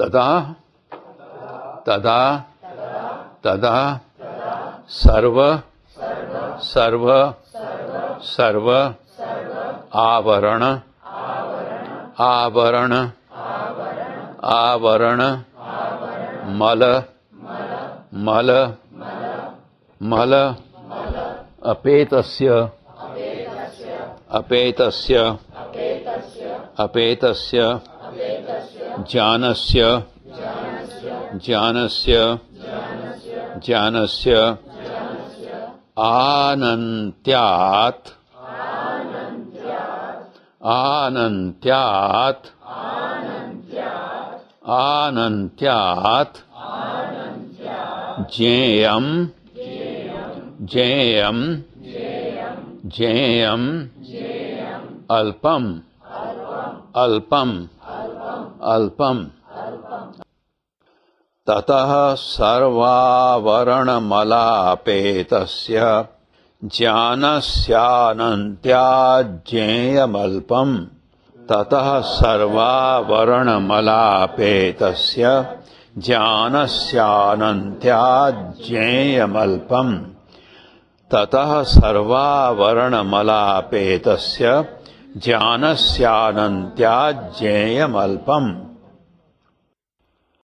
तदा तदा तदा, सर्व सर्व सर्व, आवरण आवरण आवरण, मल मल मल, अपेतस्य अपेतस्य अपेतस्य ज्ञानस्य ज्ञानस्य ज्ञानस्य आनन्त्यात् आनन्त्यात् आनन्त्यात् ज्ञेयम् ज्ञेयम् ज्ञेयम् अल्पम् अल्पम्। अल्पम्। ततः सर्वावरणमलापेतस्य ज्ञानस्यानन्त्याज्ञेयमल्पम्। ततः सर्वावरणमलापेतस्य ज्ञानस्यानन्त्याज्ञेयमल्पम्। ततः सर्वावरणमलापेतस्य ज्ञानस्यानन्त्याज्ञेयमल्पम्